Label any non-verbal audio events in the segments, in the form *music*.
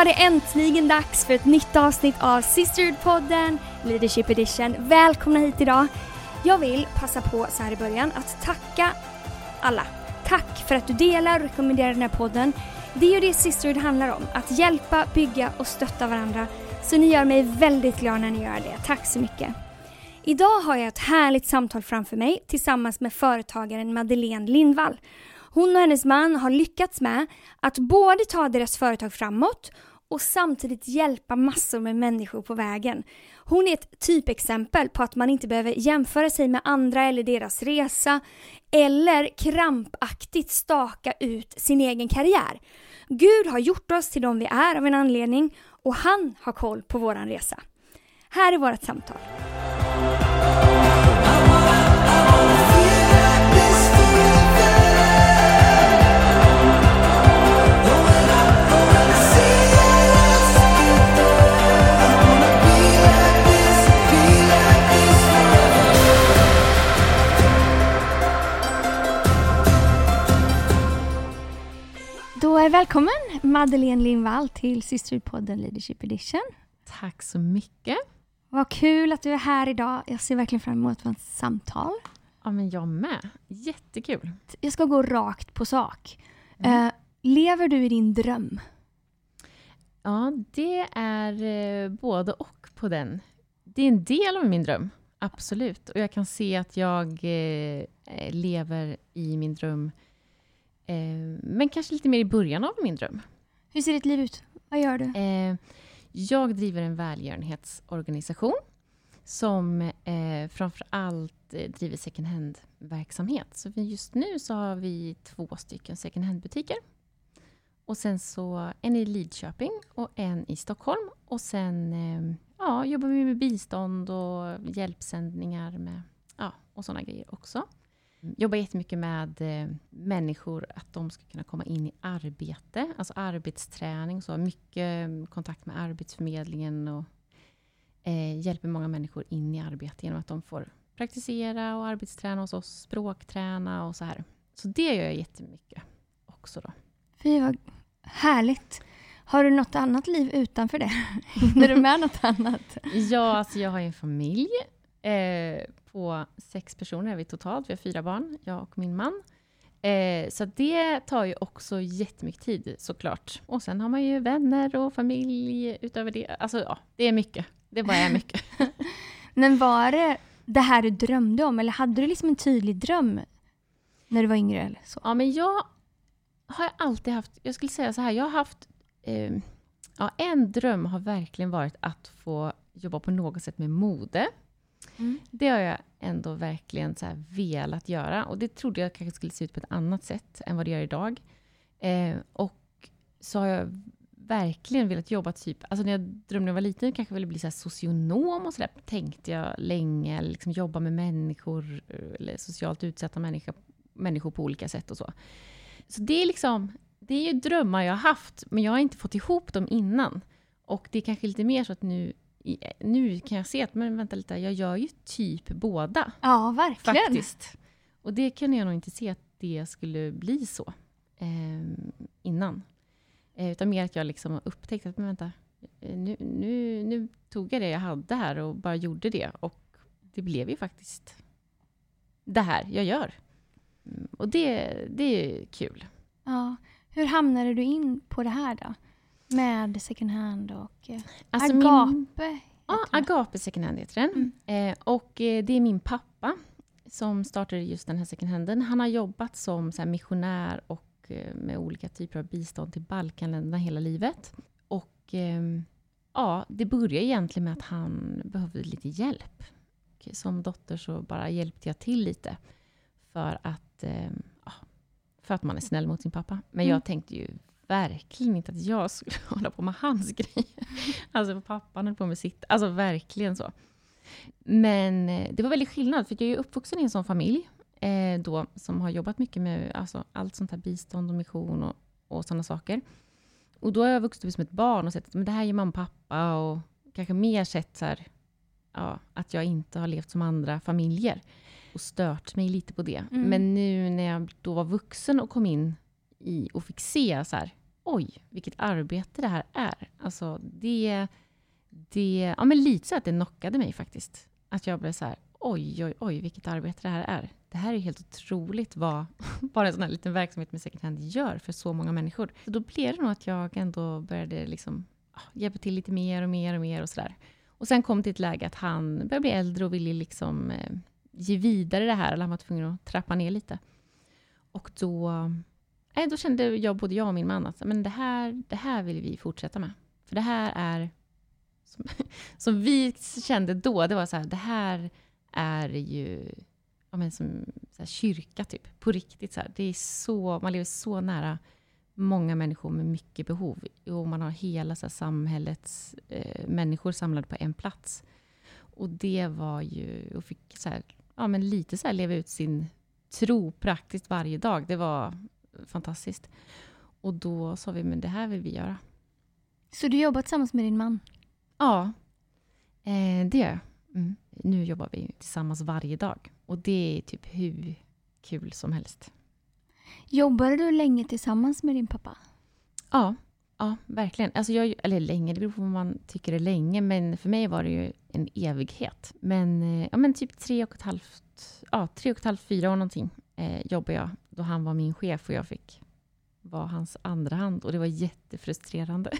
Då var det äntligen dags för ett nytt avsnitt av Sisterhood-podden Leadership Edition. Välkomna hit idag. Jag vill passa på så här i början att tacka alla. Tack för att du delar och rekommenderar den här podden. Det är ju det Sisterhood handlar om, att hjälpa, bygga och stötta varandra. Så ni gör mig väldigt glad när ni gör det. Tack så mycket. Idag har jag ett härligt samtal framför mig tillsammans med företagaren Madeleine Lindvall. Hon och hennes man har lyckats med att både ta deras företag framåt och samtidigt hjälpa massor med människor på vägen. Hon är ett typexempel på att man inte behöver jämföra sig med andra eller deras resa eller krampaktigt staka ut sin egen karriär. Gud har gjort oss till de vi är av en anledning och han har koll på våran resa. Här är vårt samtal. Välkommen Madeleine Lindvall till Sisterhood-podden Leadership Edition. Tack så mycket. Vad kul att du är här idag. Jag ser verkligen fram emot vårt samtal. Ja, men jag med. Jättekul. Jag ska gå rakt på sak. Mm. Uh, lever du i din dröm? Ja, det är eh, både och på den. Det är en del av min dröm, absolut. Och jag kan se att jag eh, lever i min dröm men kanske lite mer i början av min dröm. Hur ser ditt liv ut? Vad gör du? Eh, jag driver en välgörenhetsorganisation som eh, framför allt eh, driver second hand-verksamhet. Så just nu så har vi två stycken second hand-butiker. Och sen så en i Lidköping och en i Stockholm. Och sen eh, ja, jobbar vi med bistånd och hjälpsändningar med, ja, och sådana grejer också jobbar jättemycket med eh, människor, att de ska kunna komma in i arbete, alltså arbetsträning. Så mycket mm, kontakt med Arbetsförmedlingen och eh, hjälper många människor in i arbete genom att de får praktisera och arbetsträna hos oss, språkträna och så här. Så det gör jag jättemycket också. Då. Fy vad härligt. Har du något annat liv utanför det? *laughs* Hinner du med något annat? ja, alltså jag har en familj. Eh, på sex personer är vi totalt. Vi har fyra barn, jag och min man. Eh, så det tar ju också jättemycket tid såklart. Och sen har man ju vänner och familj utöver det. Alltså ja, det är mycket. Det bara är mycket. *laughs* Men var det det här du drömde om? Eller hade du liksom en tydlig dröm när du var yngre? Eller så? Ja, men jag har alltid haft, jag skulle säga så här, jag har haft, eh, ja, en dröm har verkligen varit att få jobba på något sätt med mode. Mm. Det har jag ändå verkligen så velat göra. Och det trodde jag kanske skulle se ut på ett annat sätt än vad det gör idag. Eh, och så har jag verkligen velat jobba typ... Alltså när jag drömde när jag var liten kanske jag ville bli så socionom och sådär. Tänkte jag länge. Liksom jobba med människor, eller socialt utsatta människor, människor på olika sätt och så. Så det är liksom... Det är ju drömmar jag har haft, men jag har inte fått ihop dem innan. Och det är kanske lite mer så att nu nu kan jag se att, men vänta lite, jag gör ju typ båda. Ja, verkligen. Faktiskt. Och det kunde jag nog inte se att det skulle bli så eh, innan. Eh, utan mer att jag liksom har upptäckt att, men vänta, eh, nu, nu, nu tog jag det jag hade här och bara gjorde det. Och det blev ju faktiskt det här jag gör. Mm, och det, det är kul. Ja. Hur hamnade du in på det här då? Med second hand och eh, alltså Agape? Min, ja, Agape second hand heter den. Mm. Eh, och eh, det är min pappa som startade just den här second handen. Han har jobbat som så missionär och eh, med olika typer av bistånd till Balkanländerna hela livet. Och ehm, ja, det började egentligen med att han behövde lite hjälp. Och som dotter så bara hjälpte jag till lite för att, ehm, för att man är snäll mot sin pappa. Men mm. jag tänkte ju verkligen inte att jag skulle *laughs* hålla på med hans grejer. *laughs* Alltså pappan höll på med sitt. Alltså verkligen så. Men eh, det var väldigt skillnad, för jag är uppvuxen i en sån familj eh, då, som har jobbat mycket med alltså, allt sånt här bistånd och mission och, och sådana saker. Och då har jag vuxit upp som ett barn och sett att men det här är mamma och pappa och kanske mer sett så här, ja, att jag inte har levt som andra familjer och stört mig lite på det. Mm. Men nu när jag då var vuxen och kom in i och fick se så här, oj, vilket arbete det här är. Alltså det, det ja men lite så att det knockade mig faktiskt. Att jag blev så här, oj, oj, oj, vilket arbete det här är. Det här är helt otroligt vad *laughs* bara en sån här liten verksamhet med second hand gör för så många människor. Så då blev det nog att jag ändå började liksom ah, hjälpa till lite mer och mer och mer och sådär. Och sen kom det till ett läge att han började bli äldre och ville liksom eh, ge vidare det här, eller han var tvungen att trappa ner lite. Och då, nej, då kände jag, både jag och min man, att men det, här, det här vill vi fortsätta med. För det här är, som, *laughs* som vi kände då, det var så här, det här är ju ja, men som så här, kyrka, typ. På riktigt. Så här. Det är så, man lever så nära många människor med mycket behov. Och man har hela så här, samhällets eh, människor samlade på en plats. Och det var ju... Och fick så här, ja, men lite så här, leva ut sin tro praktiskt varje dag. Det var fantastiskt. Och då sa vi, men det här vill vi göra. Så du jobbar tillsammans med din man? Ja, eh, det gör jag. Mm. Nu jobbar vi tillsammans varje dag. Och det är typ hur kul som helst. Jobbade du länge tillsammans med din pappa? Ja, ja verkligen. Alltså jag, eller länge, det beror på vad man tycker är länge. Men för mig var det ju en evighet. Men, eh, ja, men typ tre och ett halvt, ja, tre och ett halvt, fyra år någonting eh, jobbade jag. Då han var min chef och jag fick vara hans andra hand. Och det var jättefrustrerande.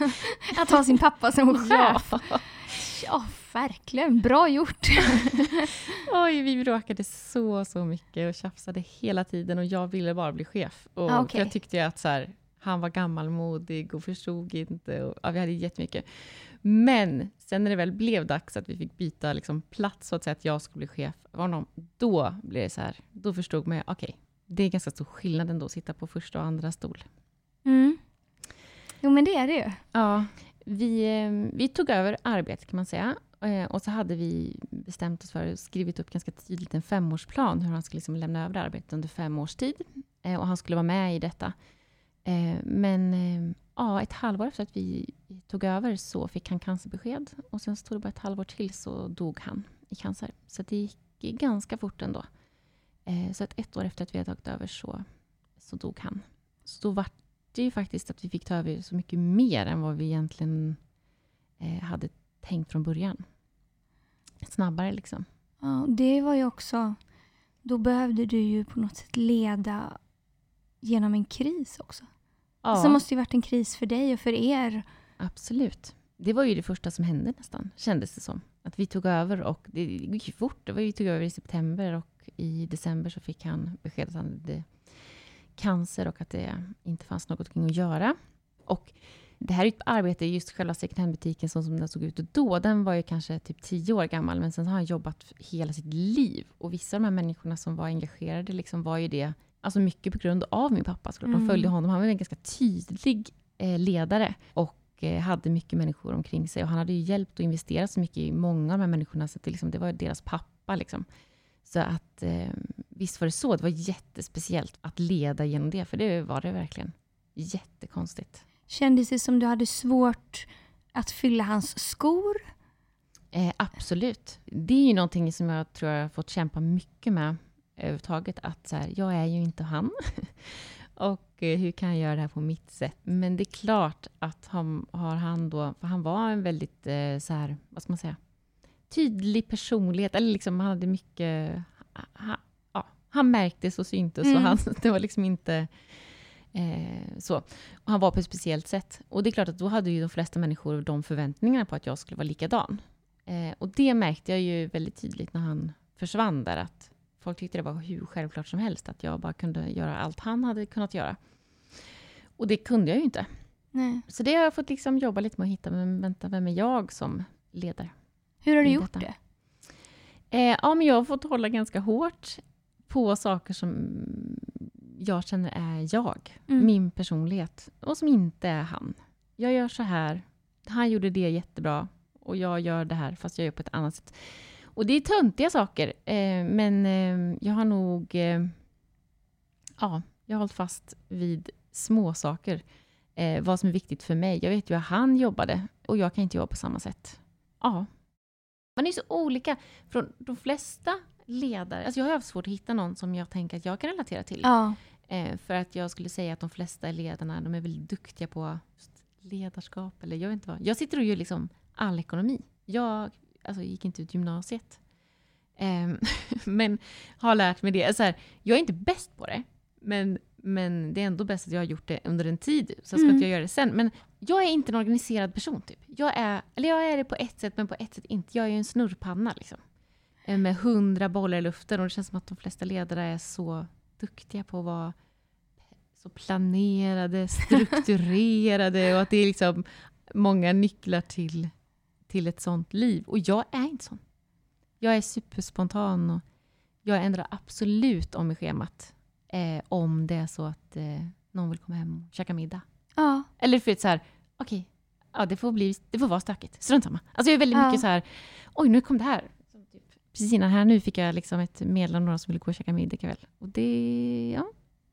*laughs* Att ha sin pappa som *laughs* chef? Ja. ja, verkligen. Bra gjort. *laughs* Oj, vi bråkade så, så mycket och tjafsade hela tiden och jag ville bara bli chef. Och ah, okay. Jag tyckte att så här, han var gammalmodig och förstod inte. Och, ja, vi hade jättemycket. Men sen när det väl blev dags att vi fick byta liksom, plats, så att säga, att jag skulle bli chef för honom, då blev det så här, då förstod man, okej, okay, det är ganska stor skillnad ändå att sitta på första och andra stol. Mm. Jo, men det är det ju. Ja. Vi, eh, vi tog över arbetet kan man säga. Eh, och så hade vi bestämt oss för, skrivit upp ganska tydligt en femårsplan, hur han skulle liksom lämna över arbetet under fem års tid. Eh, och han skulle vara med i detta. Men ja, ett halvår efter att vi tog över så fick han cancerbesked. Och sen så tog det bara ett halvår till så dog han i cancer. Så det gick ganska fort ändå. Så att ett år efter att vi hade tagit över så, så dog han. Så då var det ju faktiskt att vi fick ta över så mycket mer än vad vi egentligen eh, hade tänkt från början. Snabbare liksom. Ja, det var ju också... Då behövde du ju på något sätt leda genom en kris också. Ja. Så det måste ju varit en kris för dig och för er. Absolut. Det var ju det första som hände nästan, kändes det som. Att vi tog över och det gick ju fort. Det var, vi tog över i september och i december så fick han besked att han hade cancer och att det inte fanns något att göra. Och det här är ett arbete, just själva second hand-butiken som, som den såg ut då, den var ju kanske typ tio år gammal, men sen har han jobbat hela sitt liv. Och vissa av de här människorna som var engagerade liksom var ju det, alltså mycket på grund av min pappa. Såklart. De mm. följde honom, han var en ganska tydlig eh, ledare. Och eh, hade mycket människor omkring sig. Och han hade ju hjälpt och investerat så mycket i många av de här människorna, så det, liksom, det var deras pappa. Liksom. Så att eh, visst var det så. Det var jättespeciellt att leda genom det, för det var det verkligen. Jättekonstigt. Kändes det som du hade svårt att fylla hans skor? Eh, absolut. Det är ju någonting som jag tror jag har fått kämpa mycket med överhuvudtaget. Att så här, jag är ju inte han. *laughs* och eh, hur kan jag göra det här på mitt sätt? Men det är klart att han, har han då, för han var en väldigt eh, så här, vad ska man säga, tydlig personlighet. Eller liksom, han hade mycket... Han, ja, han märktes och syntes. Mm. Och han, *laughs* det var liksom inte... Eh, så. Och han var på ett speciellt sätt. Och det är klart att då hade ju de flesta människor de förväntningarna på att jag skulle vara likadan. Eh, och det märkte jag ju väldigt tydligt när han försvann där. Att folk tyckte det var hur självklart som helst att jag bara kunde göra allt han hade kunnat göra. Och det kunde jag ju inte. Nej. Så det har jag fått liksom jobba lite med att hitta, men vänta, vem är jag som ledare? Hur har du gjort detta? det? Eh, ja, men jag har fått hålla ganska hårt på saker som jag känner är jag. Mm. Min personlighet. Och som inte är han. Jag gör så här. Han gjorde det jättebra. Och jag gör det här, fast jag gör på ett annat sätt. Och det är töntiga saker. Eh, men eh, jag har nog... Eh, ja, jag har hållit fast vid små saker. Eh, vad som är viktigt för mig. Jag vet ju hur han jobbade. Och jag kan inte jobba på samma sätt. Ja, man är så olika. Från de flesta ledare, alltså jag har haft svårt att hitta någon som jag tänker att jag kan relatera till. Ja. Eh, för att jag skulle säga att de flesta ledarna de är väldigt duktiga på ledarskap. Eller jag vet inte vad. Jag sitter och gör liksom all ekonomi. Jag alltså, gick inte ut gymnasiet. Eh, *laughs* men har lärt mig det. Så här, jag är inte bäst på det. Men, men det är ändå bäst att jag har gjort det under en tid. Så ska mm. inte jag göra det sen. Men jag är inte en organiserad person. Typ. Jag, är, eller jag är det på ett sätt, men på ett sätt inte. Jag är en snurrpanna. Liksom. Eh, med hundra bollar i luften. Och det känns som att de flesta ledare är så duktiga på att vara så planerade, *laughs* strukturerade och att det är liksom många nycklar till, till ett sånt liv. Och jag är inte sån. Jag är superspontan och jag ändrar absolut om i schemat eh, om det är så att eh, någon vill komma hem och käka middag. Ja. Eller för att så här, okej, okay, ja, det, får bli, det får vara stökigt. Strunt samma. Alltså jag är väldigt ja. mycket så här, oj nu kom det här. Typ, precis innan här nu fick jag liksom ett meddelande några som ville gå och käka middag ikväll. Och det, ja,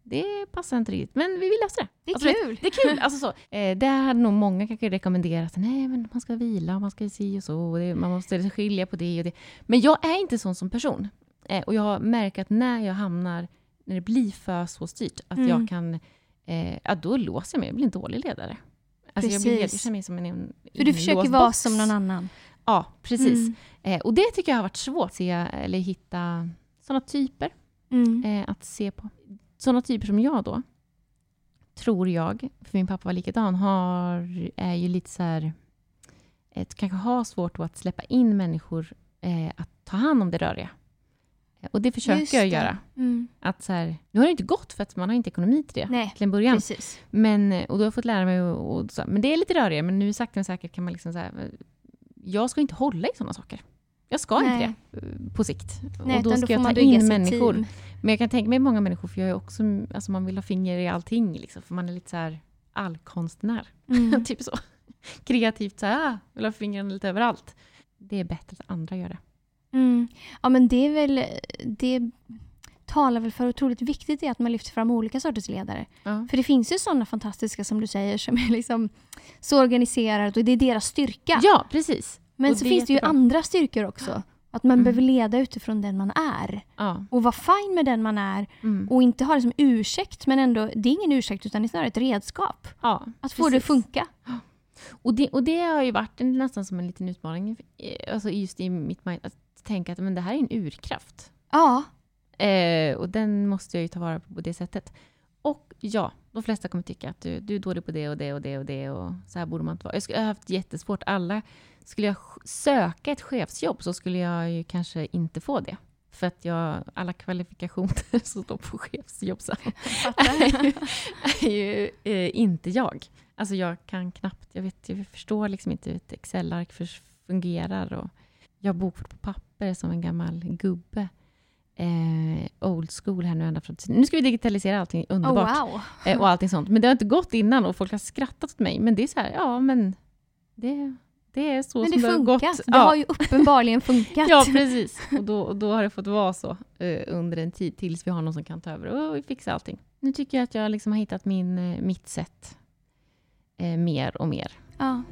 det passar inte riktigt. Men vi vill lösa det. Det är alltså, kul! Det, är kul! *laughs* Alltså, så. Eh, det hade nog många kanske rekommenderat. Nej, men man ska vila och man ska si och så. Och det, man måste skilja på det och det. Men jag är inte sån som person. Eh, och jag har märkt att när jag hamnar, när det blir för så styrt, att mm. jag kan, eh, ja, då låser jag mig. Jag blir en dålig ledare. Alltså, jag, blir, jag känner mig som en, en För du försöker vara box. som någon annan? Ja, precis. Mm. Eh, och det tycker jag har varit svårt, att se, eller hitta sådana typer mm. eh, att se på sådana typer som jag då, tror jag, för min pappa var likadan, har, är ju lite så här... Ett, kanske har svårt att släppa in människor eh, att ta hand om det röriga. Och det försöker jag göra. Mm. Att så här, nu har det inte gått för att man har inte ekonomi till det Nej, till en början. Precis. Men, och då har jag fått lära mig, och, och så, men det är lite rörigare, men nu sakta men säkert kan man liksom så här, jag ska inte hålla i sådana saker. Jag ska Nej. inte det på sikt. Nej, och då ska då jag ta in människor. Team. Men jag kan tänka mig många människor, för jag är också, alltså man vill ha finger i allting, liksom, för man är lite så här allkonstnär. Mm. *laughs* typ så. Kreativt så här, ah, vill ha fingrarna lite överallt. Det är bättre att andra gör det. Mm. Ja men det är väl, det talar väl för otroligt viktigt är att man lyfter fram olika sorters ledare. Ja. För det finns ju sådana fantastiska som du säger som är liksom så organiserade och det är deras styrka. Ja, precis. Men och så det finns det ju andra styrkor också. Att man mm. behöver leda utifrån den man är. Ja. Och vara fine med den man är. Mm. Och inte ha det som ursäkt, men ändå, det är ingen ursäkt utan det är snarare ett redskap. Ja, att få det att funka. Och det, och det har ju varit nästan som en liten utmaning, alltså just i mitt mind, att tänka att men det här är en urkraft. Ja. Eh, och den måste jag ju ta vara på på det sättet. Och ja, de flesta kommer tycka att du, du är dålig på det och det och det och det och så här borde man inte vara. Jag har haft jättesvårt. Alla skulle jag söka ett chefsjobb så skulle jag ju kanske inte få det. För att jag, alla kvalifikationer *laughs* som står på chefsjobb *laughs* är ju eh, inte jag. Alltså jag kan knappt, jag, vet, jag förstår liksom inte hur ett Excel-ark fungerar. Och jag bokfört på papper som en gammal gubbe. Eh, old school här nu ända fram Nu ska vi digitalisera allting, underbart. Oh, wow. eh, och allting sånt. Men det har inte gått innan och folk har skrattat åt mig. Men det är så här, ja men det, det är så Men det som det har gått. Det ja. har ju uppenbarligen funkat. ja, precis. Och då, och då har det fått vara så uh, under en tid tills vi har någon som kan ta över och fixa allting. Nu tycker jag att jag liksom har hittat min, uh, mitt sätt Eh, mer och mer. Ja.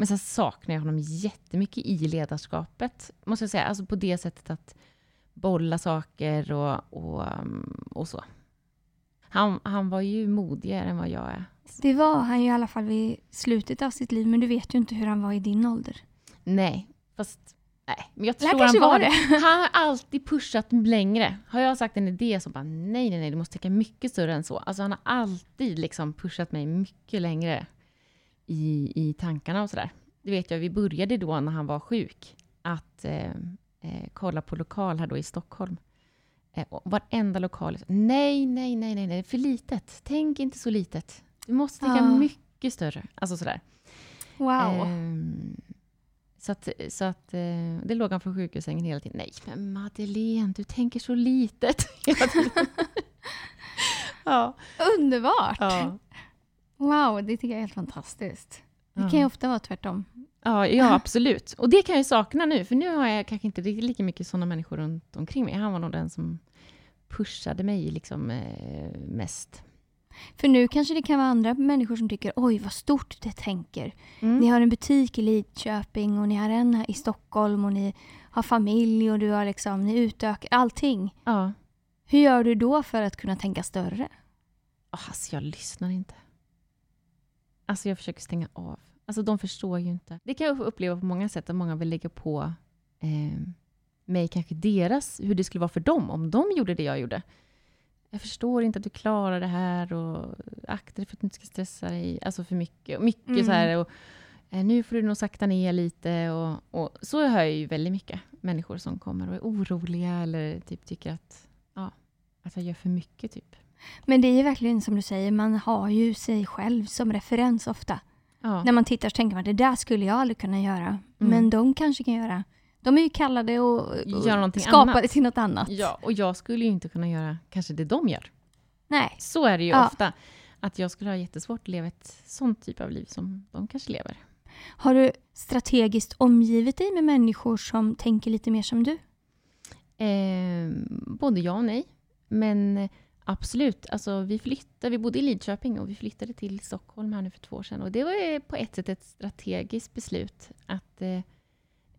Men sen saknar jag honom jättemycket i ledarskapet, måste jag säga. Alltså på det sättet att bolla saker och, och, um, och så. Han, han var ju modigare än vad jag är. Det var han ju i alla fall vid slutet av sitt liv, men du vet ju inte hur han var i din ålder. Nej, fast Nej, men jag tror han var det. Han har alltid pushat längre. Har jag sagt en idé så bara nej, nej, nej, du måste tänka mycket större än så. Alltså han har alltid liksom pushat mig mycket längre i, i tankarna och sådär. Det vet jag, vi började då när han var sjuk att eh, eh, kolla på lokal här då i Stockholm. Eh, varenda lokal, nej, nej, nej, nej, nej, för litet. Tänk inte så litet. Du måste tänka ah. mycket större. Alltså sådär. Wow. Eh, så att, så att eh, det låg han på sjukhussängen hela tiden. Nej, men Madeleine, du tänker så litet. *laughs* Ja. *laughs* Underbart! Ja. Wow, det tycker jag är helt fantastiskt. Det kan ju ofta vara tvärtom. Ja, ja, *laughs* absolut. Och det kan jag sakna nu, för nu har jag kanske inte riktigt lika mycket sådana människor runt omkring mig. Han var nog den som pushade mig liksom, eh, mest. För nu kanske det kan vara andra människor som tycker oj vad stort det tänker. Mm. Ni har en butik i Lidköping och ni har en här i Stockholm och ni har familj och du har liksom, ni utökar allting. Ja. Hur gör du då för att kunna tänka större? Oh, alltså, jag lyssnar inte. Alltså, jag försöker stänga av. Alltså, de förstår ju inte. Det kan jag uppleva på många sätt, att många vill lägga på eh, mig kanske deras, hur det skulle vara för dem om de gjorde det jag gjorde. Jag förstår inte att du klarar det här och akta dig för att du inte ska stressa dig alltså för mycket. Och mycket Mm. så här, och, eh, nu får du nog sakta ner lite. Och, och så hör jag ju väldigt mycket människor som kommer och är oroliga eller typ tycker att, ja, att jag gör för mycket. typ. Men det är ju verkligen som du säger, man har ju sig själv som referens ofta. Ja. När man tittar så tänker man det där skulle jag aldrig kunna göra. Men de kanske kan göra. De är ju kallade och, och skapade annat. till något annat. Ja, och jag skulle ju inte kunna göra kanske det de gör. Nej. Så är det ju Ja. ofta. Att jag skulle ha jättesvårt att leva ett sånt typ av liv som de kanske lever. Har du strategiskt omgivit dig med människor som tänker lite mer som du? Eh, både ja och nej. Men absolut, alltså, vi flyttade, vi bodde i Lidköping och vi flyttade till Stockholm här nu för två år sedan. Och det var på ett sätt ett strategiskt beslut. Att eh,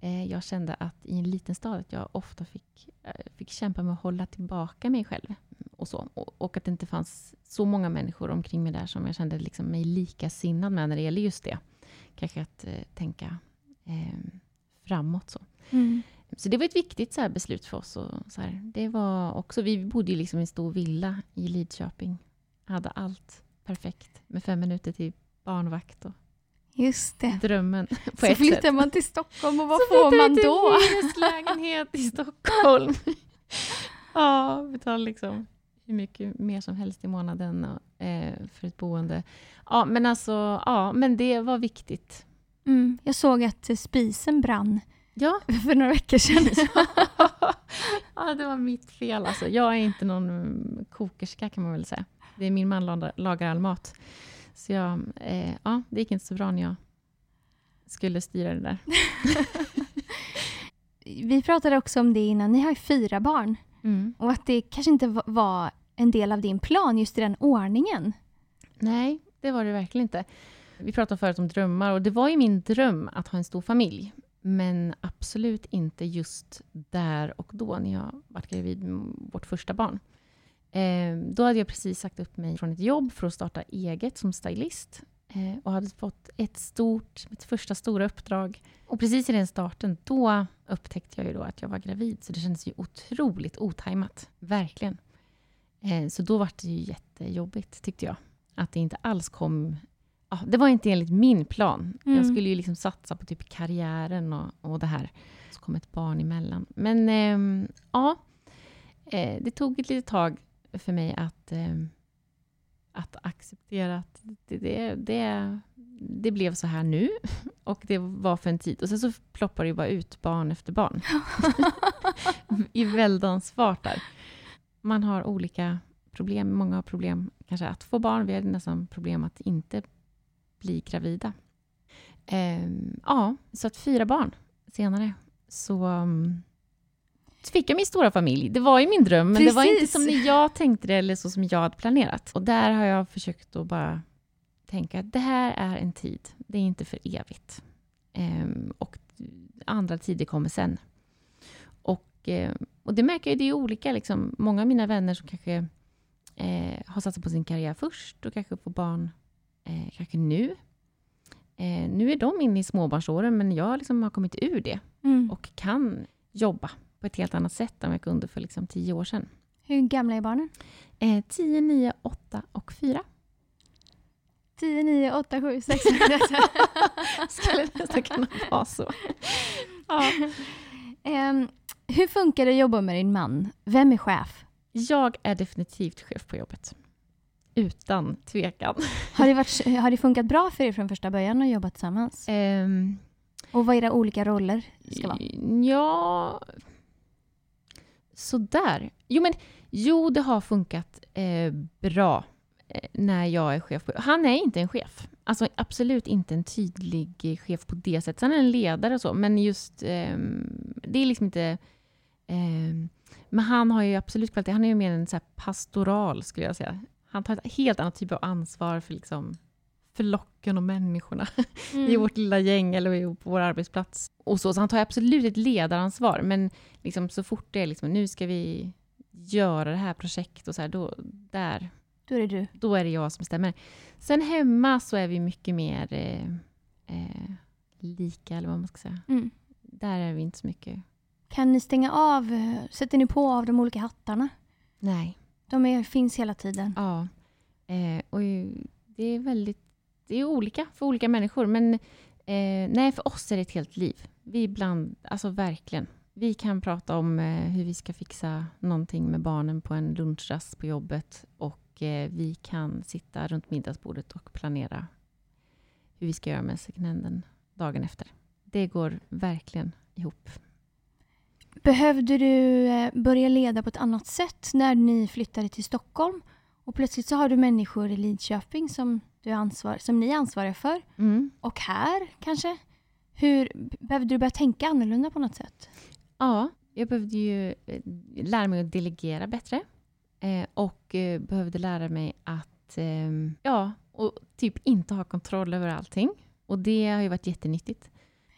eh, jag kände att i en liten stad att jag ofta fick, eh, fick kämpa med att hålla tillbaka mig själv. Och, så. Och, och att det inte fanns så många människor omkring mig där som jag kände liksom mig likasinnad med när det gäller just det. Kanske att eh, tänka eh, framåt. så. Mm. Så det var ett viktigt så här, beslut för oss. Och, så här, det var också, vi bodde ju liksom i en stor villa i Lidköping. Hade allt perfekt med fem minuter till barnvakt och Just det. drömmen *laughs* på Så flyttar sätt. man till Stockholm och vad Så får man då? till en hyreslägenhet i Stockholm. *laughs* ja, betalar liksom hur mycket mer som helst i månaden och, eh, för ett boende. Ja, men alltså, ja, men det var viktigt. Mm, jag såg att spisen brann Ja, *laughs* för några veckor sedan. *laughs* *laughs* ja, det var mitt fel. Alltså. Jag är inte någon kokerska kan man väl säga. Det är min man lagar, lagar all mat. Så jag, eh, ja, det gick inte så bra när jag skulle styra det där. Vi pratade också om det innan, ni har ju fyra barn. Mm. Och att det kanske inte va- var en del av din plan just i den ordningen. Nej, det var det verkligen inte. Vi pratade förut om drömmar och det var ju min dröm att ha en stor familj. Men absolut inte just där och då när jag var gravid med vårt första barn. Eh, då hade jag precis sagt upp mig från ett jobb för att starta eget som stylist. Eh, och hade fått ett stort, mitt första stora uppdrag. Och precis i den starten, då upptäckte jag ju då att jag var gravid. Så det kändes ju otroligt otajmat. Verkligen. Eh, så då var det ju jättejobbigt, tyckte jag. Att det inte alls kom... Ja, det var inte enligt min plan. Mm. Jag skulle ju liksom satsa på typ karriären och, och det här. Så kom ett barn emellan. Men ehm, ja, eh, det tog ett litet tag för mig att, ehm, att acceptera att det, det, det, det blev så här nu. *laughs* Och det var för en tid. Och sen så ploppar det ju bara ut barn efter barn. *laughs* I väldans fart där. Man har olika problem. Många har problem kanske att få barn. Vi har nästan problem att inte bli gravida. Ehm, ja, så att fyra barn senare så, um, så fick jag min stora familj. Det var ju min dröm, men det var inte Precis. som jag tänkte det eller så som jag hade planerat. Och där har jag försökt att bara tänka att det här är en tid. Det är inte för evigt. Ehm, och andra tider kommer sen. Och, eh, och det märker jag, det är olika. Liksom, många av mina vänner som kanske eh, har satsat på sin karriär först och kanske får barn eh, kanske nu. Eh, nu är de inne i småbarnsåren, men jag liksom har kommit ur det Mm. och kan jobba på ett helt annat sätt än jag kunde för liksom tio år sedan. Hur gamla är barnen? Eh, 10, 9, 8 och 4. 10, 9, 8, 7, 6. Skulle nästan kunna vara så. Ja. Ehm, hur funkar det att jobba med din man? Vem är chef? Jag är definitivt chef på jobbet. Utan tvekan. *laughs* Har det, varit, har det funkat bra för er från första början att jobba tillsammans? Ehm, Och vad era olika roller ska vara? Ja... Sådär. Jo, men Jo, det har funkat eh, bra eh, när jag är chef. På, han är inte en chef. Alltså absolut inte en tydlig chef på det sättet. Han är en ledare och så, men just... Eh, det är liksom inte... Eh, men han har ju absolut kvalitet. Han är ju mer en så pastoral, skulle jag säga. Han tar ett helt annat typ av ansvar för liksom flocken och människorna *laughs* mm. i vårt lilla gäng eller på vår arbetsplats. Och så, så han tar absolut ett ledaransvar, men liksom så fort det är liksom, nu ska vi göra det här projektet och så här, då, där, då är det du. Då är det jag som bestämmer. Sen hemma så är vi mycket mer eh, eh, lika, eller vad man ska säga. Mm. Där är vi inte så mycket. Kan ni stänga av, eh, sätter ni på av de olika hattarna? Nej. De är, finns hela tiden? Ja. Eh, och det är väldigt det är olika för olika människor, men eh, nej, för oss är det ett helt liv. Vi ibland, alltså verkligen. Vi kan prata om eh, hur vi ska fixa någonting med barnen på en lunchrast på jobbet och eh, vi kan sitta runt middagsbordet och planera hur vi ska göra med second dagen efter. Det går verkligen ihop. Behövde du eh, börja leda på ett annat sätt när ni flyttade till Stockholm? Och plötsligt så har du människor i Lidköping som, du ansvar, som ni är ansvariga för. Mm. Och här kanske. Hur, behövde du börja tänka annorlunda på något sätt? Ja, jag behövde ju eh, lära mig att delegera bättre. Eh, och eh, behövde lära mig att ja, och typ inte ha kontroll över allting. Och det har ju varit jättenyttigt.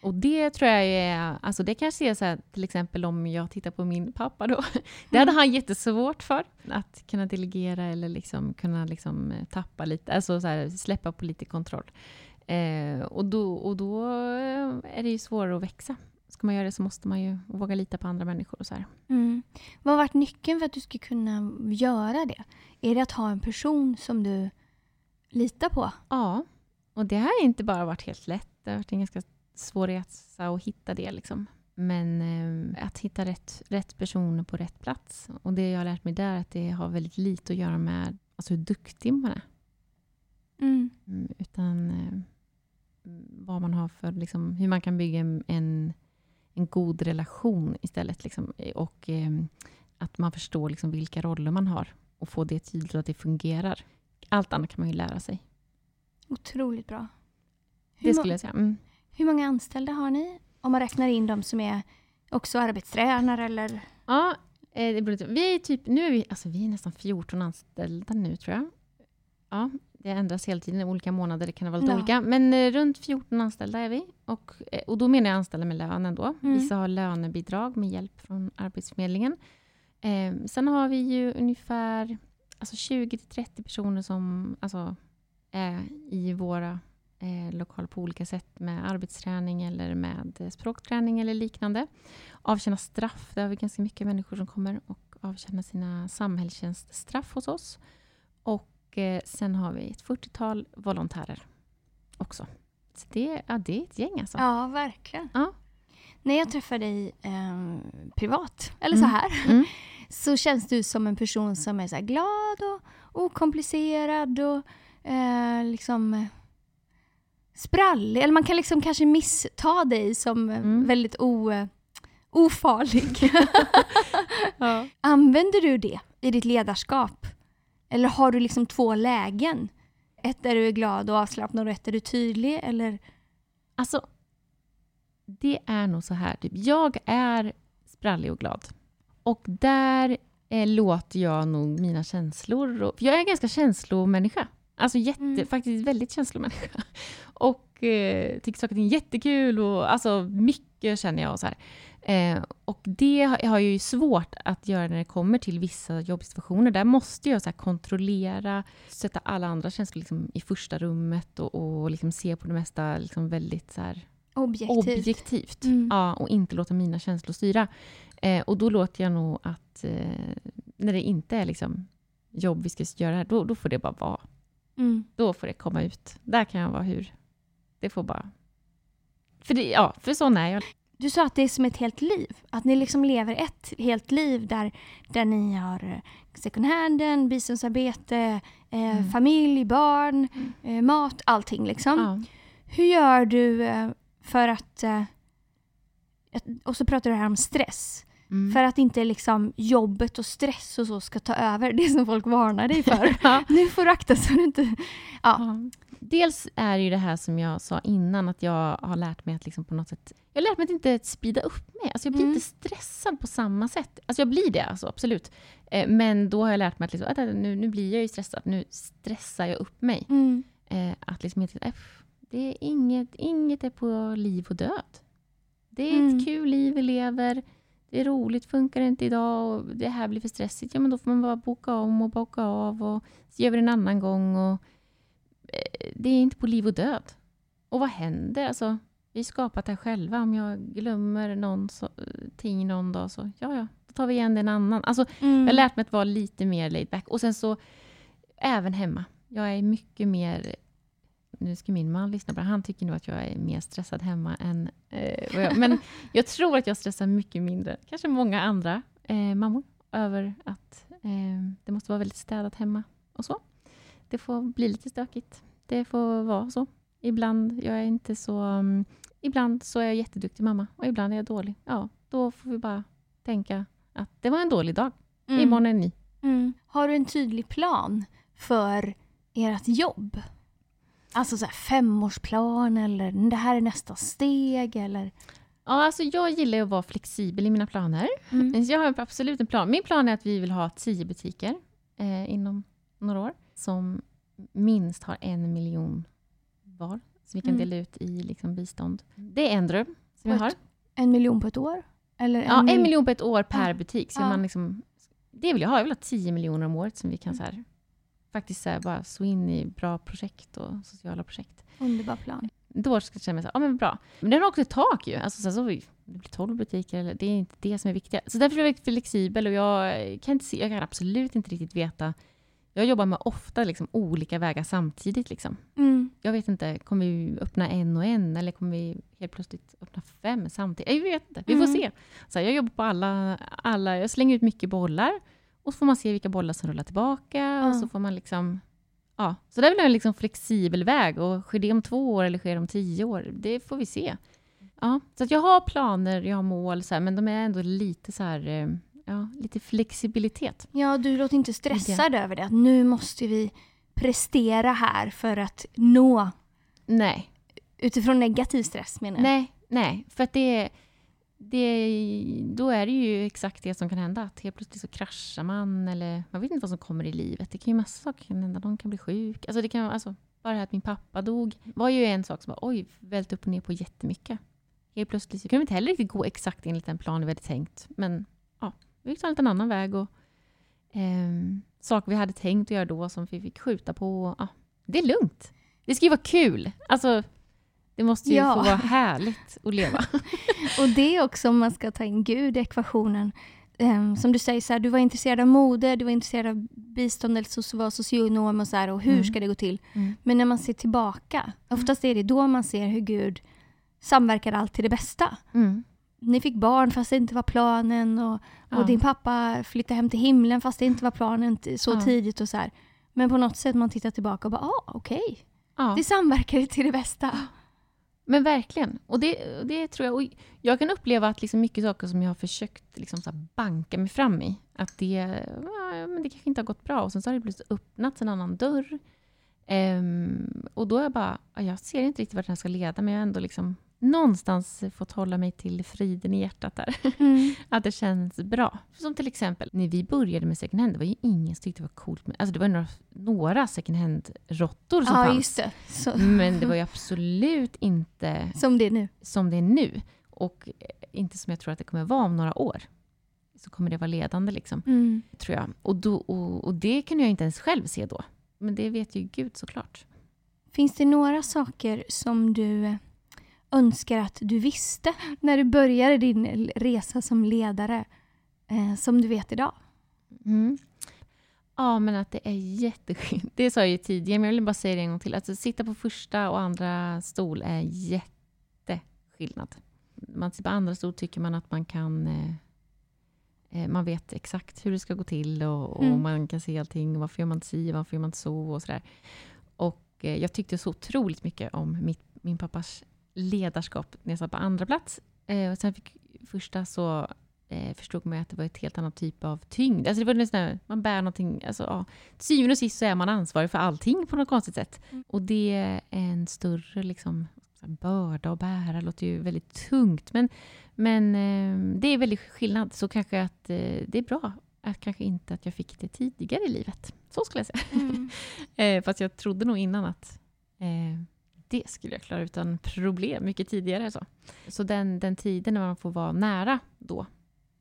Och det tror jag är, alltså det kanske är så här, till exempel om jag tittar på min pappa då. *laughs* Det hade han jättesvårt för, att kunna delegera eller liksom kunna liksom eh, tappa lite, alltså så här, släppa på lite kontroll. Eh, och, då, och då är det ju svårare att växa. Ska man göra det så måste man ju våga lita på andra människor och så här. Mm. Vad har varit nyckeln för att du ska kunna göra det? Är det att ha en person som du litar på? Ja, och det har inte bara varit helt lätt. Det har varit en ganska svår resa att hitta det. Liksom. Men eh, att hitta rätt, rätt personer på rätt plats. Och det jag har lärt mig där är att det har väldigt lite att göra med alltså, hur duktig man är. Mm. mm utan eh, vad man har för, liksom, hur man kan bygga en, en god relation istället. Liksom, och eh, att man förstår liksom, vilka roller man har och få det tydligt att det fungerar. Allt annat kan man ju lära sig. Otroligt bra. Hur det skulle jag säga. Mm. Hur många anställda har ni? Om man räknar in de som är också arbetstränare eller? Ja, eh, det beror Vi är typ, nu är vi, alltså vi är nästan 14 anställda nu tror jag. Ja, det ändras hela tiden, olika månader, det kan vara lite ja. olika. Men eh, runt 14 anställda är vi. Och, eh, och då menar jag anställda med lön ändå. Mm. Vissa har lönebidrag med hjälp från Arbetsförmedlingen. Eh, sen har vi ju ungefär alltså 20-30 personer som alltså, är i våra eh, lokal på olika sätt med arbetsträning eller med språkträning eller liknande. Avtjäna straff, där har vi ganska mycket människor som kommer och avtjänar sina samhällstjänststraff hos oss. Och eh, sen har vi ett 40-tal volontärer också. Så det, ja, det är ett gäng alltså. Ja, verkligen. Ja. När jag träffar dig eh, privat, eller mm. så här, mm. *laughs* så känns du som en person som är så glad och okomplicerad och eh, liksom sprallig, eller man kan liksom kanske missta dig som mm. väldigt o, ofarlig. *laughs* *laughs* ja. Använder du det i ditt ledarskap? Eller har du liksom två lägen? Ett där du är glad och avslappnad och ett där du är tydlig? Eller? Alltså, det är nog så här. Typ. Jag är sprallig och glad. Och där eh, låter jag nog mina känslor... Och, jag är en ganska känslomänniska. Alltså jätte, mm. faktiskt väldigt känslomänniska. *laughs* Och eh, tycker saker och ting är jättekul och alltså mycket känner jag och så här. Eh, och det har jag ju svårt att göra när det kommer till vissa jobbsituationer. Där måste jag så kontrollera, sätta alla andra känslor liksom i första rummet och, och liksom se på det mesta liksom väldigt så här, objektivt. objektivt. Mm. Ja, och inte låta mina känslor styra. Eh, och då låter jag nog att eh, när det inte är liksom jobb vi ska göra här, då, då får det bara vara. Mm. Då får det komma ut. Där kan jag vara hur... Det får bara... För, det, ja, för sån är jag. Du sa att det är som ett helt liv. Att ni liksom lever ett helt liv där, där ni har eh, second handen, biståndsarbete, eh, mm. familj, barn, mm. eh, mat, allting liksom. Ja. Hur gör du eh, för att... Eh, och så pratar du här om stress. Mm. För att inte liksom jobbet och stress och så ska ta över det som folk varnar dig för. *laughs* *laughs* Ja. nu får du akta så du inte... Ja. Dels är det ju det här som jag sa innan, att jag har lärt mig att liksom på något sätt... Jag har lärt mig att inte speeda upp mig. Alltså jag blir Mm. inte stressad på samma sätt. Alltså jag blir det, alltså, absolut. Eh, men då har jag lärt mig att liksom, "Vänta, nu, nu blir jag ju stressad. Nu stressar jag upp mig. Mm. Eh, att liksom inte... Äh, det är inget, inget är på liv och död. Det är Mm. ett kul liv vi lever. Det är roligt, funkar det inte idag och det här blir för stressigt. Ja, men då får man bara boka om och boka av och så gör vi det en annan gång. Och, eh, det är inte på liv och död. Och vad händer? Alltså, vi skapat det här själva. Om jag glömmer någonting någon dag så, ja, ja, då tar vi igen det en annan. Alltså, Mm. jag har lärt mig att vara lite mer laid back. Och sen så, även hemma. Jag är mycket mer... Nu ska min man lyssna på det. Han tycker nog att jag är mer stressad hemma än... Eh, jag, men *laughs* jag tror att jag stressar mycket mindre. Kanske många andra eh, mammor. Över att eh, det måste vara väldigt städat hemma och så. Det får bli lite stökigt. Det får vara så. Ibland, jag är inte så... mm, ibland så är jag jätteduktig mamma och ibland är jag dålig. Ja, då får vi bara tänka att det var en dålig dag. Mm. Imorgon är ny. Mm. Har du en tydlig plan för ert jobb? Alltså så här femårsplan eller det här är nästa steg eller? Ja, alltså jag gillar att vara flexibel i mina planer. Mm. Jag har absolut en plan. Min plan är att vi vill ha tio butiker eh, inom några år som minst har en miljon var. Så vi kan Mm. dela ut i liksom, bistånd. Det är en dröm som jag har. En miljon på ett år? Eller Ja, en mil- miljon på ett år per butik. Så Ja. man liksom, det vill jag ha. Jag vill ha 10 miljoner om året som vi kan Mm. så här, faktiskt så här, bara så in i bra projekt och sociala projekt. Underbar plan. Då ska jag känna mig så här, ja men bra. Men den har också ett tak ju. Alltså sen så, det blir 12 butiker, eller, det är inte det som är viktigt. Så därför är jag flexibel och jag kan, inte se, jag kan absolut inte riktigt veta. Jag jobbar med ofta liksom, olika vägar samtidigt. Liksom. Mm. Jag vet inte, kommer vi öppna en och en eller kommer vi helt plötsligt öppna fem samtidigt? Jag vet inte, vi får Mm. se. Så här, jag jobbar på alla, alla, jag slänger ut mycket bollar och så får man se vilka bollar som rullar tillbaka och Ja. så får man liksom Ja, så det är väl en liksom flexibel väg och sker det om två år eller sker det om tio år? Det får vi se. Ja, så jag har planer, jag har mål, så här, men de är ändå lite så här, eh, ja, lite flexibilitet. Ja, du låter inte stressad över det. Att nu måste vi prestera här för att nå Nej, utifrån negativ stress menar jag. nej, nej, för att det, det, då är det ju exakt det som kan hända. Att helt plötsligt så kraschar man eller man vet inte vad som kommer i livet. Det kan ju massa saker kan hända. Någon kan bli sjuk. Alltså det kan, alltså, bara det här att min pappa dog var ju en sak som var oj, vält upp och ner på jättemycket. Helt plötsligt så kunde vi inte heller riktigt gå exakt enligt den plan vi hade tänkt. Men ja, vi fick ta en liten annan väg och eh, saker vi hade tänkt att göra då som vi fick skjuta på. Ja, det är lugnt. Det ska ju vara kul. Alltså, det måste ju Ja. få vara härligt att leva. *laughs* Och det är också om man ska ta in Gud i ekvationen. Ehm, som du säger, så här, du var intresserad av mode, du var intresserad av bistånd eller så var socionom och så här, och hur Mm. ska det gå till? Mm. Men när man ser tillbaka, oftast är det då man ser hur Gud samverkar allt till det bästa. Mm. Ni fick barn fast det inte var planen och, och Ja. din pappa flyttade hem till himlen fast det inte var planen så Ja. tidigt och så här. Men på något sätt man tittar tillbaka och bara, ah, okej, Ja. det samverkade till det bästa. Men verkligen. Och det, det tror jag. Och jag kan uppleva att liksom mycket saker som jag har försökt liksom så här banka mig fram i, att det, ja, men det kanske inte har gått bra. Och sen så har det plötsligt öppnats en annan dörr. Um, och då är jag bara, jag ser inte riktigt vart den här ska leda, men jag har ändå liksom någonstans fått hålla mig till friden i hjärtat där. Mm. *laughs* Att det känns bra. Som till exempel, när vi började med second hand, det var ju ingen som tyckte det var coolt. Med, alltså det var några, några second hand-råttor som Ja, fanns. det. Men det var ju *laughs* absolut inte som det är nu. som det är nu. Och inte som jag tror att det kommer vara om några år. Så kommer det vara ledande, liksom, Mm. tror jag. Och, då, och, och det kunde jag inte ens själv se då. Men det vet ju Gud såklart. Finns det några saker som du eh, önskar att du visste när du började din resa som ledare eh, som du vet idag? Mm. Ja, men att det är jätteskillnad. Det sa jag ju tidigare, men jag vill bara säga det en gång till. Att sitta på första och andra stol är jätteskillnad. Man sitter på andra stol tycker man att man kan... Eh, eh, man vet exakt hur det ska gå till och, och Mm. man kan se allting. Varför gör man inte si, varför gör man inte så och sådär. Och eh, jag tyckte så otroligt mycket om mitt, min pappas ledarskap när jag satt på andra plats. Eh, och sen fick första så eh, förstod man att det var ett helt annat typ av tyngd. Alltså det var nästan, man bär någonting, alltså, ja, till syvende och sist så är man ansvarig för allting på något konstigt sätt. Mm. Och det är en större liksom, börda att bära, låter ju väldigt tungt. Men, men eh, det är väldigt skillnad, så kanske att eh, det är bra att kanske inte att jag fick det tidigare i livet. Så skulle jag säga. Mm. *laughs* eh, fast jag trodde nog innan att eh, det skulle jag klara utan problem mycket tidigare. Så, så den, den tiden när man får vara nära då,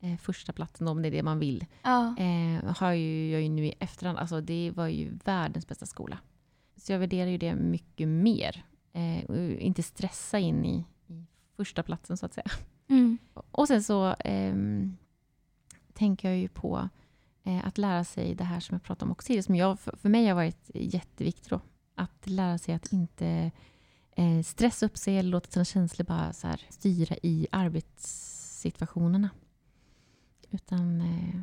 eh, första platsen om det är det man vill, Ja. eh, har ju, jag ju nu i efterhand, alltså det var ju världens bästa skola. Så jag värderar ju det mycket mer. Eh, inte stressa in i, i första platsen så att säga. Mm. Och sen så ehm, tänker jag ju på eh, att lära sig det här som jag pratade om också som jag, för, för mig har varit jätteviktigt då. Att lära sig att inte eh, stressa upp sig eller låta sina känslor bara så här, styra i arbetssituationerna. Utan eh,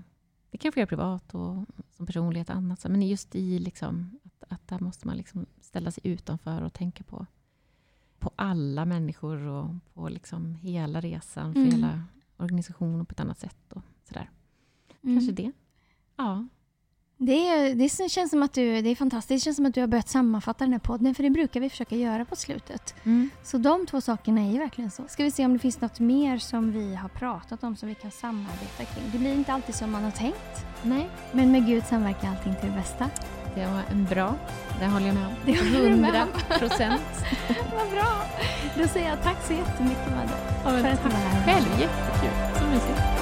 det kan jag göra privat och som personlighet och annat. Men just i liksom, att, att där måste man liksom ställa sig utanför och tänka på, på alla människor och på liksom hela resan för Mm. hela organisationen på ett annat sätt. Och sådär. Mm. Kanske det. Ja. Det, är, det känns som att du, det är fantastiskt. Det känns som att du har börjat sammanfatta den här podden, för det brukar vi försöka göra på slutet. Mm. Så de två sakerna är ju verkligen så. Ska vi se om det finns något mer som vi har pratat om som vi kan samarbeta kring. Det blir inte alltid som man har tänkt, Nej, men med Gud samverkar allting till det bästa. det var en bra. Det håller jag med om. Det håller du med om. 100 procent. *laughs* Vad bra! Då säger jag tack så jättemycket Madde. Ja, För att du tack var här. själv. Jättekul. Så mysigt.